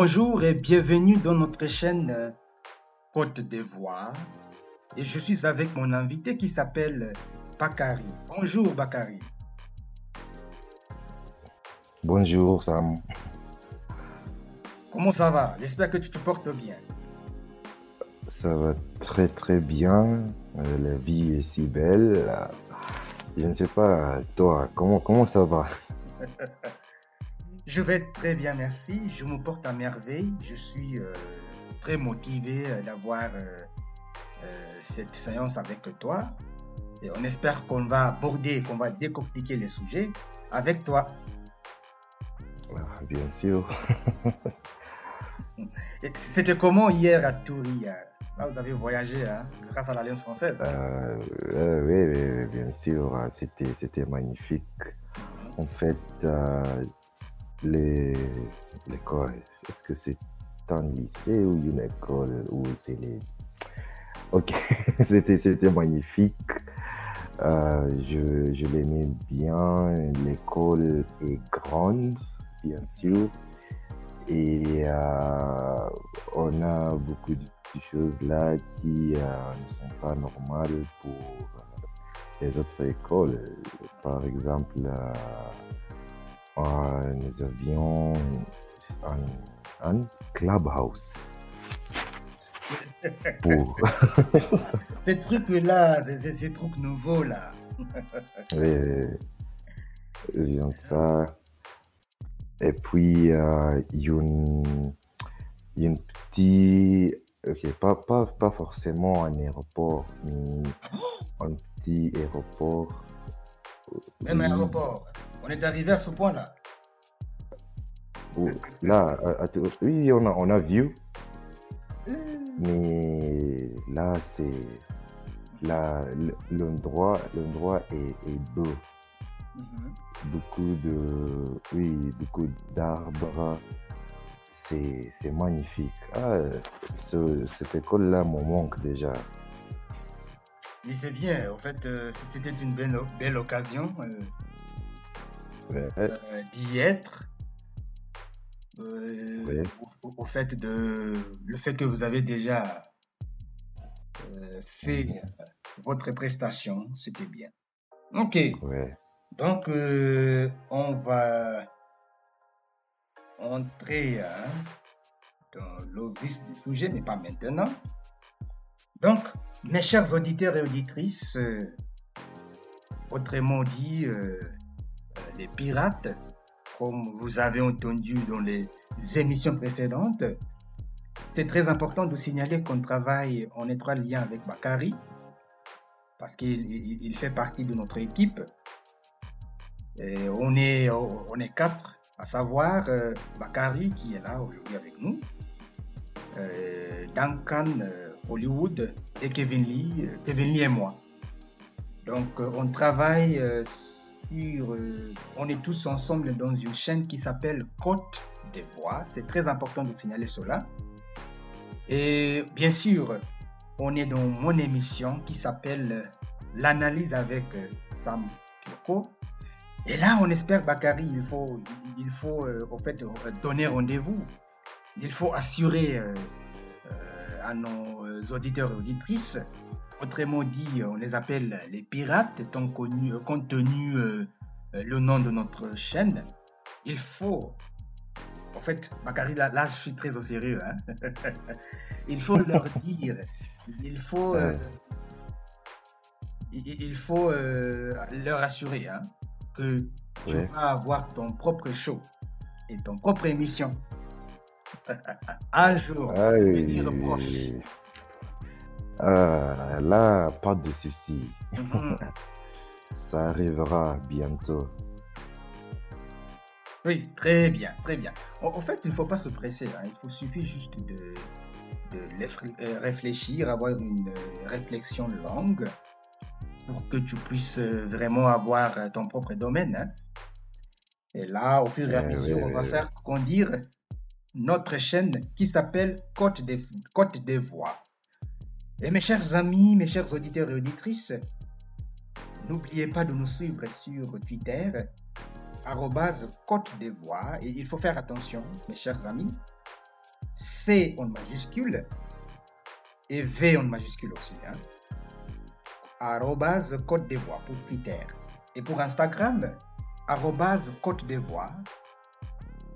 Bonjour et bienvenue dans notre chaîne euh, Côte d'Ivoire. Et je suis avec mon invité qui s'appelle Bakari. Bonjour Bakari. Bonjour Sam. Comment ça va? J'espère que tu te portes bien. Ça va très très bien. Euh, la vie est si belle. Je ne sais pas, toi, comment, comment ça va? Je vais très bien, merci. Je me porte à merveille. Je suis euh, très motivé euh, d'avoir euh, cette séance avec toi. Et on espère qu'on va aborder, qu'on va décortiquer les sujets avec toi. Ah, Bien sûr. C'était comment hier à Toury Là, vous avez voyagé hein, grâce à l'Alliance française. Euh, euh, oui, bien sûr, c'était, c'était magnifique. En fait, euh, l'école, est-ce que c'est un lycée ou une école ou c'est les... Ok, c'était, magnifique. Euh, je, je l'aimais bien. L'école est grande, bien sûr. Et euh, on a beaucoup de choses là qui euh, ne sont pas normales pour euh, les autres écoles. Par exemple, euh, nous avions un, un clubhouse. Pour... Ces trucs-là, ces, ces- trucs nouveaux là. Y a ça. Et puis, euh, il y a une, une petite, ok, pas, pas, pas forcément un aéroport, mais un petit aéroport. Même Oui, aéroport. On est arrivé à ce point-là. Là, à- à- oui, on a, on a vu, mais là, c'est, là, l'endroit, l'endroit est, est beau. Mhm. beaucoup de oui beaucoup d'arbres. C'est magnifique. Ah ce- cette école là me manque déjà. Mais c'est bien, en fait, euh, c'était une belle, belle occasion euh, ouais, euh, d'y être. Euh, au, au fait de le fait que vous avez déjà euh, fait euh, votre prestation, c'était bien. Ok, donc euh, on va entrer hein, dans le vif du sujet, mais pas maintenant. Donc, mes chers auditeurs et auditrices, autrement dit, les pirates, comme vous avez entendu dans les émissions précédentes, c'est très important de signaler qu'on travaille en étroit lien avec Bakari, parce qu'il il- il fait partie de notre équipe. Et on, est, on est quatre, à savoir euh, Bakari qui est là aujourd'hui avec nous, euh, Duncan euh, Hollywood et Kevin Lee, Kevin Lee et moi. Donc on travaille euh, on est tous ensemble dans une chaîne qui s'appelle Côte des Voix. C'est très important de signaler cela. Et bien sûr, on est dans mon émission qui s'appelle euh, L'analyse avec euh, Sam Pioko. Et là, on espère, Bakary, il faut, il faut euh, au fait, euh, donner rendez-vous. Il faut assurer euh, euh, à nos euh, auditeurs et auditrices, autrement dit, on les appelle les pirates, étant connu, euh, compte tenu euh, euh, le nom de notre chaîne. Il faut, en fait, Bakary, là, là, je suis très au sérieux. hein. il faut leur dire, il faut, euh, il, euh, leur assurer hein, que tu Ouais. vas avoir ton propre show et ton propre émission. Un jour, ah, oui. proche. Ah, là pas de souci Mhm. ça arrivera bientôt Oui, très bien, très bien. En, en fait, il ne faut pas se presser. hein. Il faut suffit juste de, euh, réfléchir, avoir une euh, réflexion longue pour que tu puisses euh, vraiment avoir euh, ton propre domaine. hein. Et là, au fur et à Eh mesure, on va faire grandir notre chaîne qui s'appelle Côte des, Côte des Voix. Et mes chers amis, mes chers auditeurs et auditrices, n'oubliez pas de nous suivre sur Twitter, Côte Voix. Et il faut faire attention, mes chers amis, C en majuscule et V en majuscule aussi. Hein. Côte d'Ivoire pour Twitter. Et pour Instagram, Côte d'Ivoire.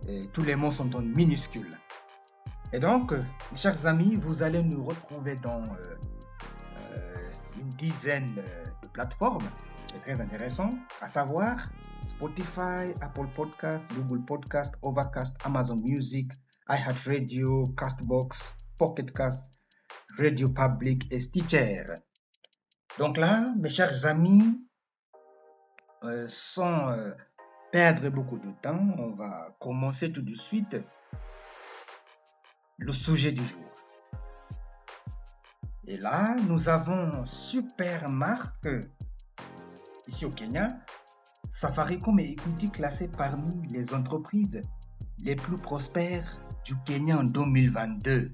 Et tous les mots sont en minuscules. Et donc, mes chers amis, vous allez nous retrouver dans euh, euh, une dizaine euh, de plateformes. C'est très intéressant, à savoir Spotify, Apple Podcast, Google Podcast, Overcast, Amazon Music, iHeartRadio, Castbox, Pocketcast, Radio Public et Stitcher. Donc là, mes chers amis, euh, sans euh, perdre beaucoup de temps, on va commencer tout de suite le sujet du jour. Et là, nous avons super marque ici au Kenya. Safaricom est Equity classé parmi les entreprises les plus prospères du Kenya en 2022.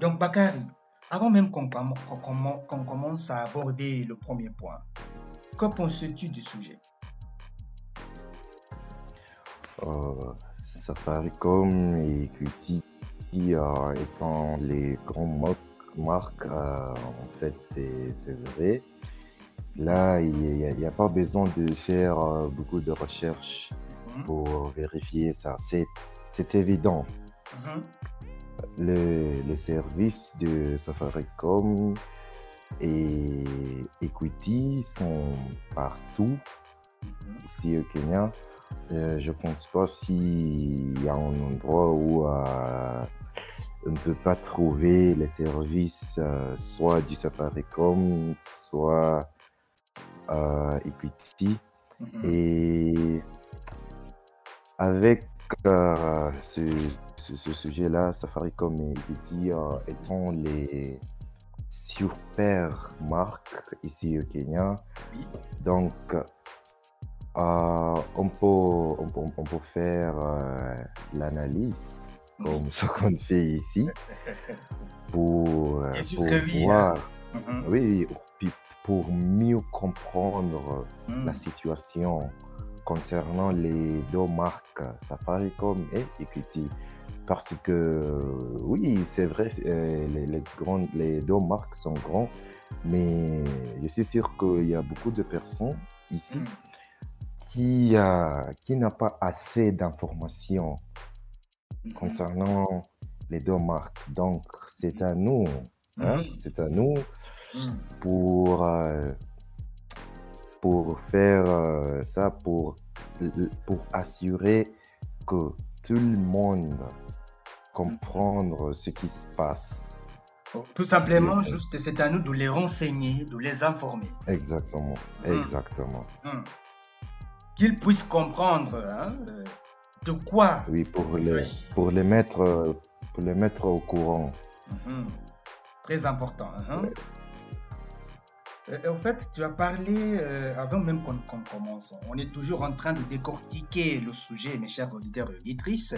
Donc, Bakari, avant même qu'on commence à aborder le premier point, que penses-tu du sujet? Euh, Safaricom et Equity euh, étant les grandes marques, euh, en fait, c'est vrai. Là, il n'y a, pas besoin de faire beaucoup de recherches mhm. pour vérifier ça. C'est évident. Mhm les services de Safaricom et Equity sont partout ici au Kenya. Euh, je ne pense pas s'il y a un endroit où euh, on ne peut pas trouver les services euh, soit du Safaricom, soit Equity. Mm-hmm. Et avec ce, ce, sujet-là, Safaricom et Equity euh, étant les super marques ici au Kenya. Donc, euh, on, peut, on, peut, faire euh, l'analyse comme ce qu'on fait ici pour, pour voir, oui, pour mieux comprendre la mm. situation concernant les deux marques Safaricom et Equity. Parce que oui, c'est vrai, euh, les, grandes, les deux marques sont grands, mais je suis sûr qu'il y a beaucoup de personnes ici mm. qui, euh, qui n'ont pas assez d'informations mm-hmm. concernant les deux marques. Donc, c'est à nous, hein, c'est à nous mm. pour, euh, pour faire ça, pour, pour assurer que tout le monde comprendre ce qui se passe. Tout simplement, juste c'est à nous de les renseigner, de les informer. Exactement, hmm. exactement. Qu'ils puissent comprendre hein, euh, de quoi? Oui, pour les, pour les mettre, pour les mettre au courant. Hmm. Très important. Hein. En fait, tu as parlé, euh, avant même qu'on commence, on est toujours en train de décortiquer le sujet, mes chers auditeurs et auditrices.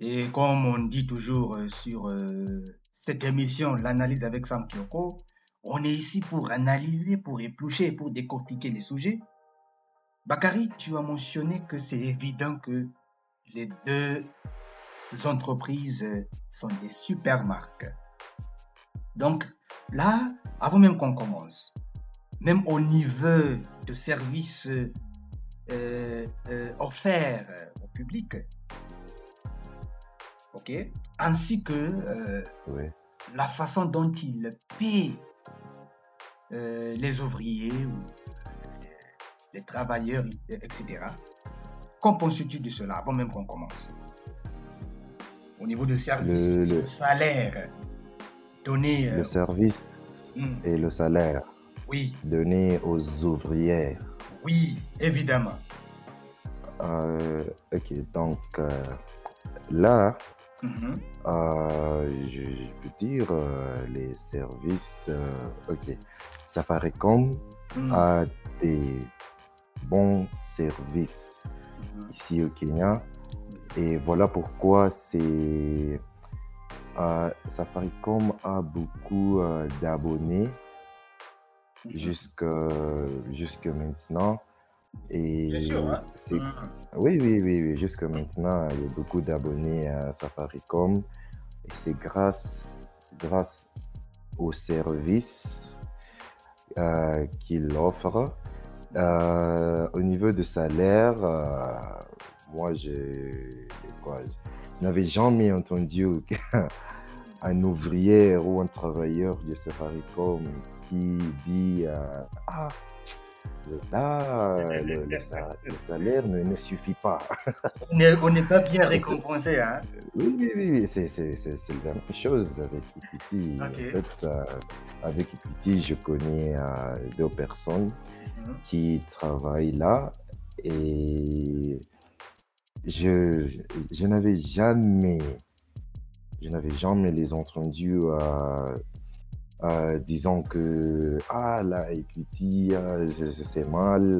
Et comme on dit toujours euh, sur euh, cette émission, l'analyse avec Sam Kyoko, on est ici pour analyser, pour éplucher, pour décortiquer les sujets. Bakary, tu as mentionné que c'est évident que les deux entreprises sont des super marques. Donc là, avant même qu'on commence, même au niveau de services euh, offerts au public, ainsi que euh, la façon dont il paie euh, les ouvriers ou les, travailleurs, etc. Qu'en penses-tu de cela avant même qu'on commence Au niveau de service, le, salaire donné. le euh, service hmm. et le salaire. Oui. Donné aux ouvrières. Oui, évidemment. ok, donc là, Mhm. Euh, je, peux dire euh, les services. Euh, ok. Safaricom mhm. a des bons services mhm. ici au Kenya. Et voilà pourquoi c'est. Safaricom a beaucoup d'abonnés jusque, jusque maintenant. Et sûr, hein. Mhm. Oui, oui, oui, oui. Jusqu'à maintenant, il y a beaucoup d'abonnés à Safaricom. Et c'est grâce, grâce au service euh, qu'il offre. Euh, au niveau de salaire, euh, moi, je, quoi, je n'avais jamais entendu un ouvrier ou un travailleur de Safaricom qui dit euh, Ah, là, le, le sa- le salaire ne, ne suffit pas. On n'est pas bien récompensé, hein. Oui, oui, oui, c'est la même chose avec Equity. En fait, avec Equity, je connais deux personnes. Qui travaillent là. Et je, je n'avais jamais, je n'avais jamais les entendus disant que ah là, Equity, je sais mal,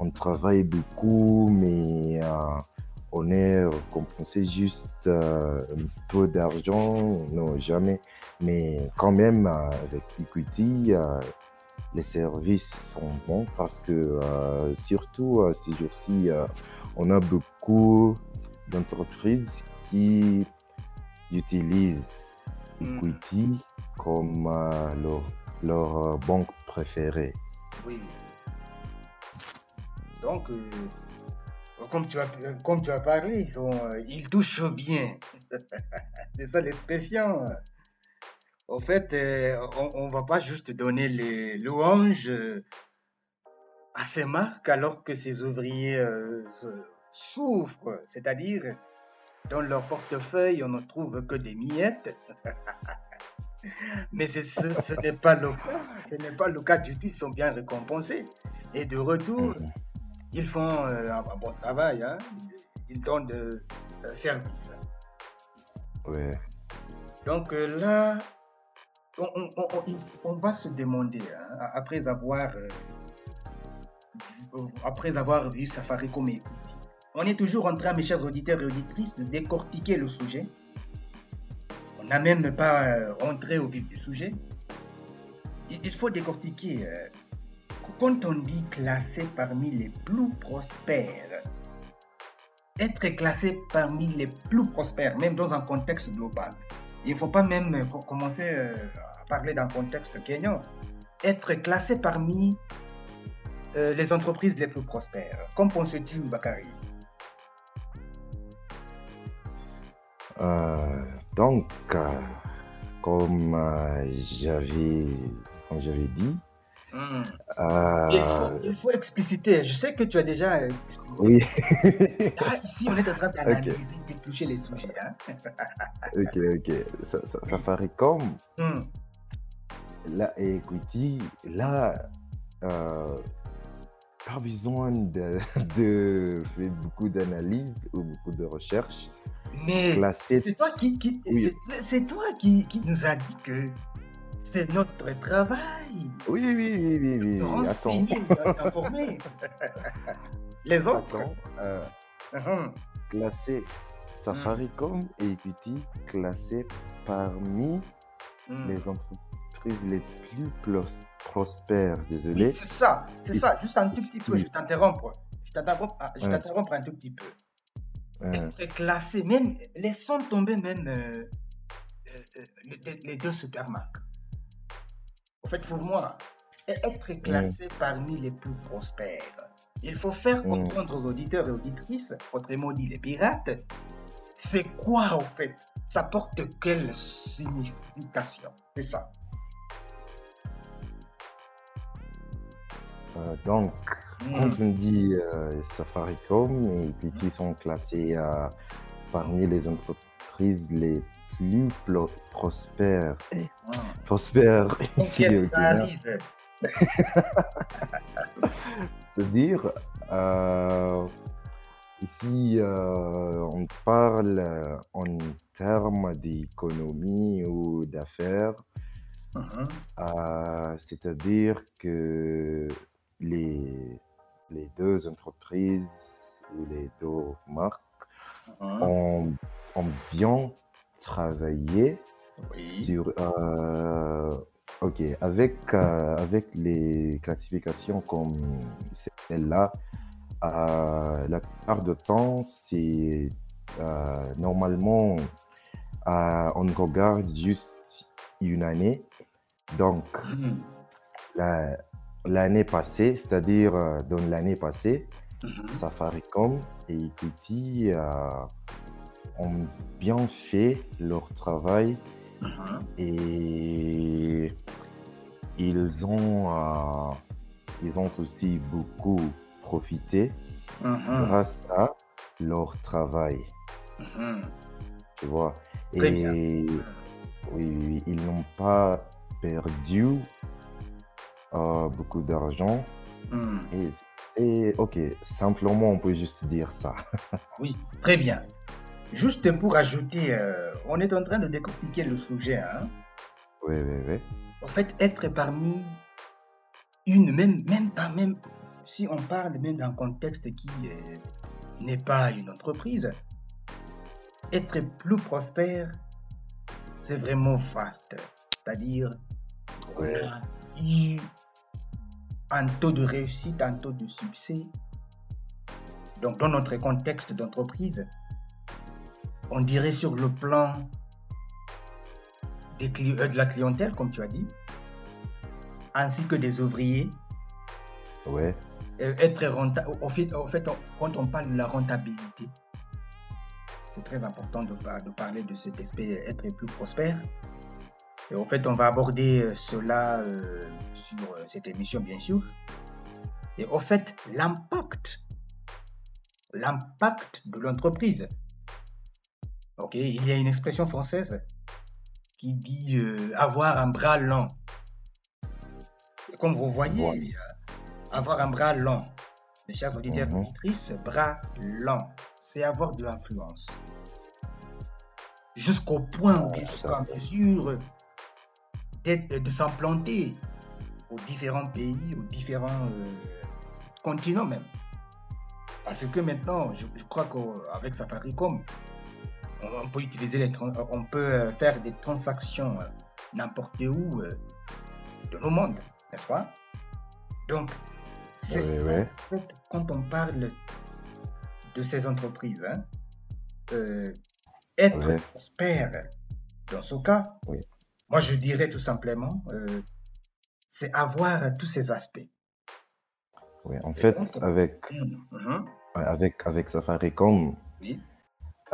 on travaille beaucoup, mais euh, on est compensé juste euh, un peu d'argent, non, jamais. Mais quand même, euh, avec Equity, les services sont bons parce que, euh, surtout euh, ces jours-ci, euh, on a beaucoup d'entreprises qui utilisent Mhm. Equity comme leur, leur banque préférée. Oui. Donc, comme, tu as, comme tu as parlé, ils, sont, ils touchent bien. C'est ça l'expression. En fait, euh, on ne va pas juste donner les louanges euh, à ces marques alors que ces ouvriers euh, souffrent. C'est-à-dire, dans leur portefeuille, on ne trouve que des miettes. Mais ce, ce n'est pas le cas. Ce n'est pas le cas du tout. Ils sont bien récompensés. Et de retour, ils font euh, un bon travail. hein. Ils donnent de, de service. Ouais. Donc là, on, va se demander, hein, après avoir, euh, vu- après avoir vu Safaricom et Equity, on est toujours en train, mes chers auditeurs et auditrices, de décortiquer le sujet. On n'a même pas euh, rentré au vif du sujet. Il, il faut décortiquer. euh, quand on dit classé parmi les plus prospères, être classé parmi les plus prospères, même dans un contexte global, il ne faut pas même euh, co- commencer euh, à parler d'un contexte kenyan. Être classé parmi euh, les entreprises les plus prospères. Qu'en penses-tu, Bakary Euh, donc, comme j'avais dit, Euh, il, faut, il faut expliciter. Je sais que tu as déjà oui, Ah, ici, on est en train d'analyser, d'éplucher les sujets. hein. ok, ok, ça, ça, ça paraît comme Hmm. là, là, euh, pas besoin de, de faire beaucoup d'analyses ou beaucoup de recherches. Mais c'est toi qui, qui- Oui. c'est- c'est toi qui, qui nous a dit que c'est notre travail. oui, oui, oui, oui, oui, renseigner, d'informer. Les autres. attends, euh, Mhm. classé Safaricom et Equity classés parmi Hmm. les entreprises les plus plos- prospères. Désolé. Oui, c'est ça, c'est Et- ça. Juste un tout petit peu, Oui. je vais t'interrompre. Je t'interromps ah, je Ouais. t'interrompre un tout petit peu. Euh, Être classé, même, laissons tomber même euh, euh, euh, les, les deux supermarques. En fait, pour moi, être classé parmi les plus prospères, il faut faire Mm. comprendre aux auditeurs et auditrices, autrement dit les pirates, c'est quoi en fait? Ça porte quelle signification? C'est ça. euh, donc, Mm. quand on dit euh, Safaricom et Equity sont classés euh, parmi les entreprises les plus plo- prospères. Eh, Mm. prospères ici ça. C'est-à-dire, euh, ici, euh, on parle euh, en termes d'économie ou d'affaires, Mhm. euh, c'est-à-dire que les, les deux entreprises ou les deux marques Mhm. ont, ont bien travaillé Oui. sur, euh, Ok, avec, euh, avec les classifications comme celle-là, euh, la plupart du temps, c'est normalement, on regarde juste une année. Donc, Mhm. la- l'année passée, c'est-à-dire dans l'année passée, Mhm. Safaricom et Equity ont bien fait leur travail Mhm. et ils ont, euh, ils ont aussi beaucoup profité Mhm. grâce à leur travail, Mhm. tu vois? Très et bien. oui, ils n'ont pas perdu euh, beaucoup d'argent. Mhm. Et, et ok, simplement, on peut juste dire ça. Oui, très bien. Juste pour ajouter, euh, on est en train de décortiquer le sujet. Hein. Oui, oui, oui. En fait, être parmi une, même, même pas même, si on parle même d'un contexte qui euh, n'est pas une entreprise, être plus prospère, c'est vraiment vaste. C'est-à-dire, on Ouais. a eu un taux de réussite, un taux de succès. Donc, dans notre contexte d'entreprise, on dirait sur le plan des euh, de la clientèle, comme tu as dit, ainsi que des ouvriers, Ouais, euh, être rentable. Au fait, au fait, on- quand on parle de la rentabilité, c'est très important de, par- de parler de cet aspect être plus prospère. Et en fait, on va aborder euh, cela euh, sur cette émission, bien sûr. Et au fait, l'impact, l'impact de l'entreprise. Ok, il y a une expression française qui dit euh, avoir un bras lent. Et comme vous voyez, Ouais. euh, avoir un bras lent, mes chers auditeurs et Mhm. auditrices, bras lent, c'est avoir de l'influence. Jusqu'au point, bien Ah, jusqu'à d'accord. mesure de s'implanter aux différents pays, aux différents euh, continents même. Parce que maintenant, je, je crois qu'avec Safaricom, on, peut utiliser les, on peut euh, faire des transactions euh, n'importe où euh, de nos mondes, n'est-ce pas? Donc, c'est fait, quand on parle de ces entreprises, hein, euh, être prospère dans ce cas, Oui. moi je dirais tout simplement, euh, c'est avoir tous ces aspects. ouais. En Et fait, donc- avec, Mhm, mhm, avec, avec Safaricom, Oui.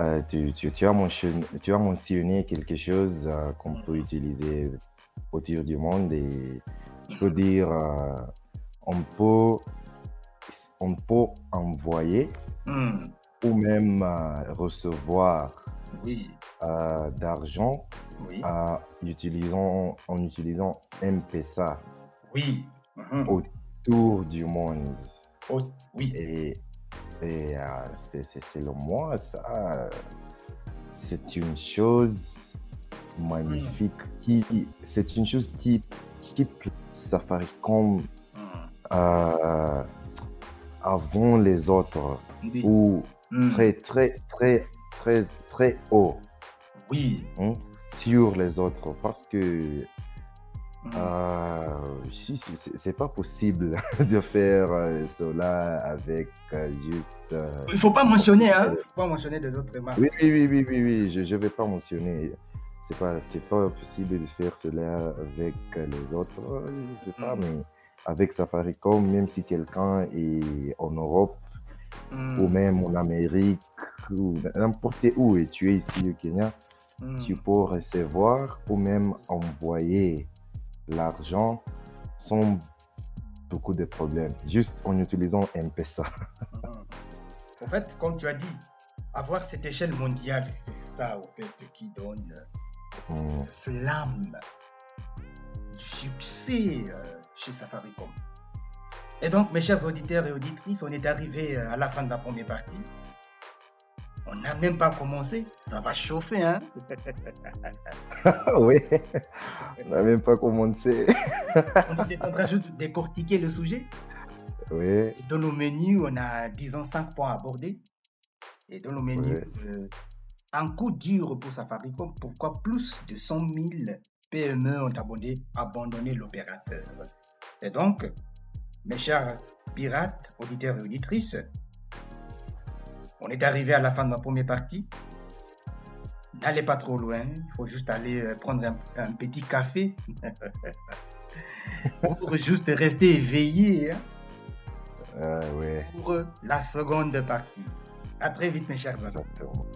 Euh, tu, tu, tu as mentionné, tu as mentionné quelque chose euh, qu'on peut utiliser autour du monde et je peux dire, euh, on, peut, on peut envoyer Mhm, ou même euh, recevoir Oui, d'argent oui, en utilisant, en utilisant M-Pesa oui. mhm, autour du monde. oh, oui, Et, c'est, c'est- selon moi, ça, euh, c'est une chose magnifique. Qui, c'est une chose qui, qui place Safaricom mhm, euh, avant les autres oui, ou mhm, très, très, très, très, très haut. Oui, hein, sur les autres. Parce que mhm, si, c'est pas possible de faire euh, cela avec euh, juste. Il faut pas mentionner, hein. Faut pas mentionner des autres marques. Oui, oui, oui, oui, oui, je ne vais pas mentionner. C'est pas, c'est pas possible de faire cela avec les autres. Je sais pas, Mm. mais avec Safaricom, même si quelqu'un est en Europe Mhm, ou même en Amérique ou n'importe où et tu es ici au Kenya, mhm, tu peux recevoir ou même envoyer l'argent sans beaucoup de problèmes, juste en utilisant M-Pesa. En fait, comme tu as dit, avoir cette échelle mondiale, c'est ça, au fait, qui donne euh, Mm. cette flamme du succès euh, chez Safaricom. Et donc, mes chers auditeurs et auditrices, on est arrivé euh, à la fin de la première partie. On n'a même pas commencé, ça va chauffer, hein oui, on n'a même pas commencé. On était en train juste de décortiquer le sujet. Oui, Et dans nos menus, on a, disons, cinq points abordés. Et dans nos menus, euh, un coup dur pour Safaricom. Pourquoi plus de 100 000 PME ont abandonné, abandonné l'opérateur? Et donc, mes chers pirates, auditeurs et auditrices, on est arrivé à la fin de ma première partie. N'allez pas trop loin, il faut juste aller euh, prendre un, un petit café. pour juste rester éveillé hein, Ah ouais, pour la seconde partie. À très vite mes chers amis. exactement.